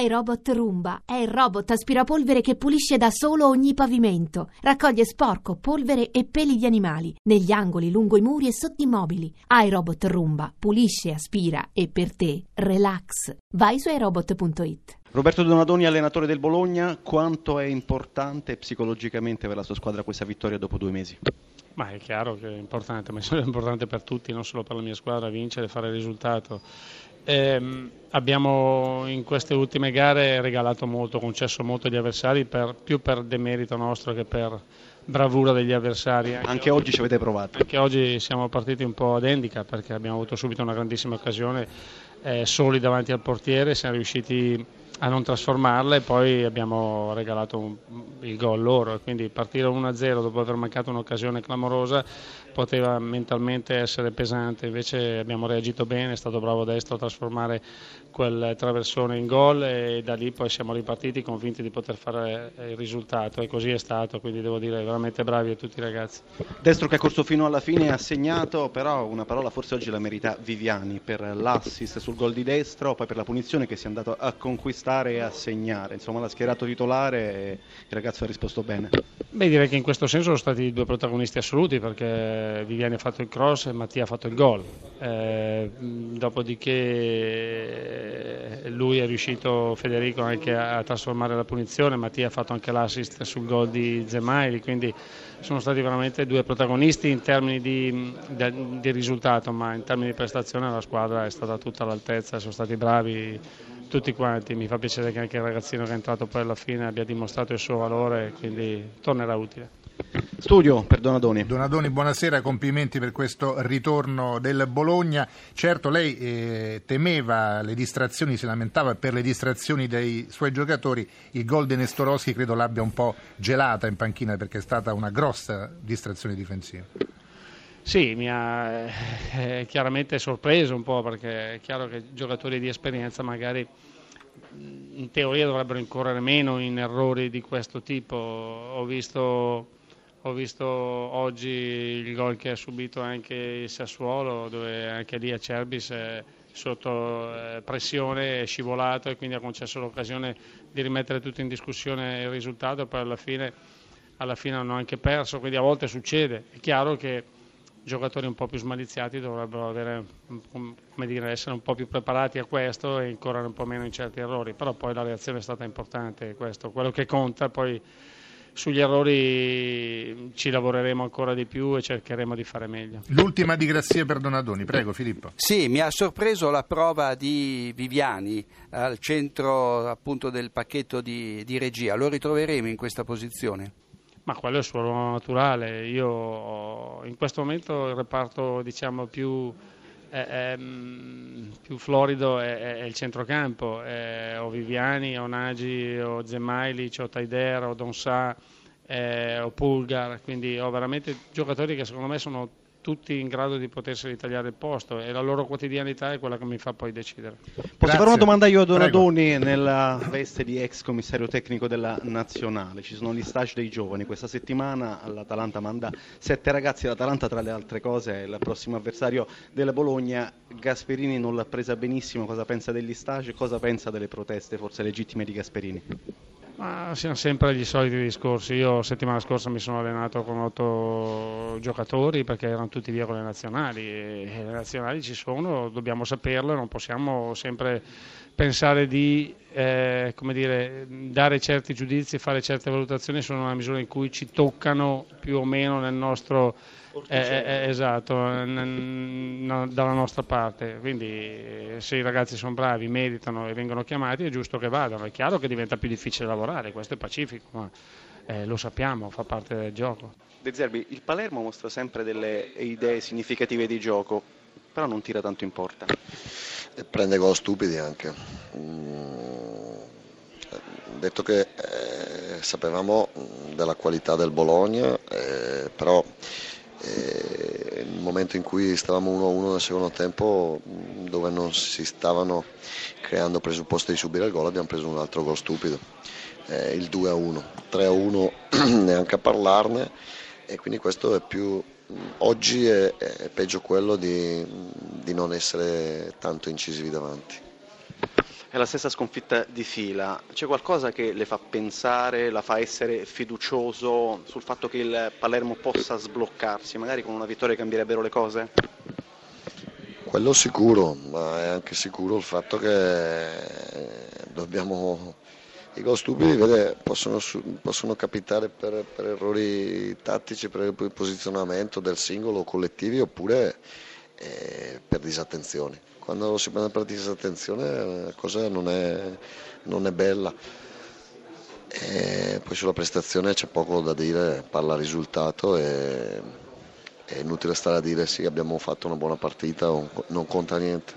iRobot Roomba è il robot aspirapolvere che pulisce da solo ogni pavimento. Raccoglie sporco, polvere e peli di animali negli angoli, lungo i muri e sotto i mobili. iRobot Roomba pulisce, aspira e per te relax. Vai su iRobot.it. Roberto Donadoni, allenatore del Bologna, quanto è importante psicologicamente per la sua squadra questa vittoria dopo due mesi? Ma è chiaro che è importante, ma è importante per tutti, non solo per la mia squadra, vincere, e fare il risultato. Eh, abbiamo in queste ultime gare regalato molto, concesso molto agli avversari, per, più per demerito nostro che per bravura degli avversari. Anche, anche oggi ci avete provato? Anche oggi siamo partiti un po' ad handicap perché abbiamo avuto subito una grandissima occasione eh, soli davanti al portiere, siamo riusciti a non trasformarla e poi abbiamo regalato un, il gol loro. Quindi partire 1-0 dopo aver mancato un'occasione clamorosa poteva mentalmente essere pesante, invece abbiamo reagito bene, è stato bravo destro a trasformare quel traversone in gol e da lì poi siamo ripartiti convinti di poter fare il risultato e così è stato, quindi devo dire veramente bravi a tutti i ragazzi. Destro che ha corso fino alla fine ha segnato, però una parola forse oggi la merita Viviani per l'assist sul gol di destro, poi per la punizione che si è andato a conquistare e a segnare, insomma l'ha schierato titolare e il ragazzo ha risposto bene. Beh direi che in questo senso sono stati due protagonisti assoluti perché Viviani ha fatto il cross e Mattia ha fatto il gol. Eh, dopodiché lui è riuscito, Federico, anche a, trasformare la punizione, Mattia ha fatto anche l'assist sul gol di Zemaili, quindi sono stati veramente due protagonisti in termini di, di, di risultato, ma in termini di prestazione la squadra è stata tutta all'altezza, sono stati bravi tutti quanti, mi fa piacere che anche il ragazzino che è entrato poi alla fine abbia dimostrato il suo valore, quindi tornerà utile. Studio per Donadoni. Donadoni, buonasera, complimenti per questo ritorno del Bologna. Certo, lei eh, temeva le distrazioni, si lamentava per le distrazioni dei suoi giocatori. Il gol di Nestorowski credo l'abbia un po' gelata in panchina perché è stata una grossa distrazione difensiva. Sì, mi ha eh, chiaramente sorpreso un po' perché è chiaro che giocatori di esperienza magari in teoria dovrebbero incorrere meno in errori di questo tipo. Ho visto ho visto oggi il gol che ha subito anche il Sassuolo, dove anche lì Acerbis è sotto eh, pressione è scivolato e quindi ha concesso l'occasione di rimettere tutto in discussione il risultato poi alla fine, alla fine hanno anche perso, quindi a volte succede. È chiaro che giocatori un po' più smaliziati dovrebbero avere, dire, essere un po' più preparati a questo e incorrere un po' meno in certi errori, però poi la reazione è stata importante, questo. quello che conta poi sugli errori ci lavoreremo ancora di più e cercheremo di fare meglio. L'ultima di Grazia per Donadoni, prego Filippo. Sì, mi ha sorpreso la prova di Viviani al centro appunto del pacchetto di, di regia, lo ritroveremo in questa posizione? Ma quello è il suo ruolo naturale, io in questo momento il reparto diciamo più è, più florido è, è, il centrocampo, o Viviani, o Nagy, o Zemailic, o Taider, o Donsà, eh, o Pulgar, quindi ho veramente giocatori che secondo me sono tutti in grado di potersi ritagliare il posto e la loro quotidianità è quella che mi fa poi decidere. Posso Grazie. fare una domanda io a Donadoni Prego. nella veste di ex commissario tecnico della nazionale? Ci sono gli stage dei giovani, questa settimana l'Atalanta manda sette ragazzi, l'Atalanta tra le altre cose è il prossimo avversario della Bologna, Gasperini non l'ha presa benissimo, cosa pensa degli stage, cosa pensa delle proteste forse legittime di Gasperini? Ma siamo sempre gli soliti discorsi. Io settimana scorsa mi sono allenato con otto giocatori perché erano tutti via con le nazionali. E le nazionali ci sono, dobbiamo saperlo, non possiamo sempre pensare di eh, dire, dare certi giudizi, fare certe valutazioni solo nella misura in cui ci toccano più o meno nel nostro eh, eh, eh, esatto, n- dalla nostra parte. Quindi se i ragazzi sono bravi, meritano e vengono chiamati, è giusto che vadano. È chiaro che diventa più difficile lavorare, questo è pacifico, ma eh, lo sappiamo, fa parte del gioco. De Zerbi, il Palermo mostra sempre delle idee significative di gioco, però non tira tanto in porta. E prende gol stupidi anche. Mm, detto che eh, sapevamo della qualità del Bologna, eh, però e nel momento in cui stavamo 1-1 nel secondo tempo dove non si stavano creando presupposti di subire il gol abbiamo preso un altro gol stupido. Eh, il 2-1 3-1 neanche a parlarne e quindi questo è più oggi è, è peggio quello di, di non essere tanto incisivi davanti È la stessa sconfitta di fila. C'è qualcosa che le fa pensare, la fa essere fiducioso sul fatto che il Palermo possa sbloccarsi? Magari con una vittoria cambierebbero le cose? Quello sicuro, ma è anche sicuro il fatto che dobbiamo i gol stupidi vede, possono, possono, capitare per, per, errori tattici, per il posizionamento del singolo o collettivi oppure eh, per disattenzioni. Quando si prende per disattenzione la cosa non è, non è bella. E poi sulla prestazione c'è poco da dire, parla risultato e è inutile stare a dire sì abbiamo fatto una buona partita, non conta niente.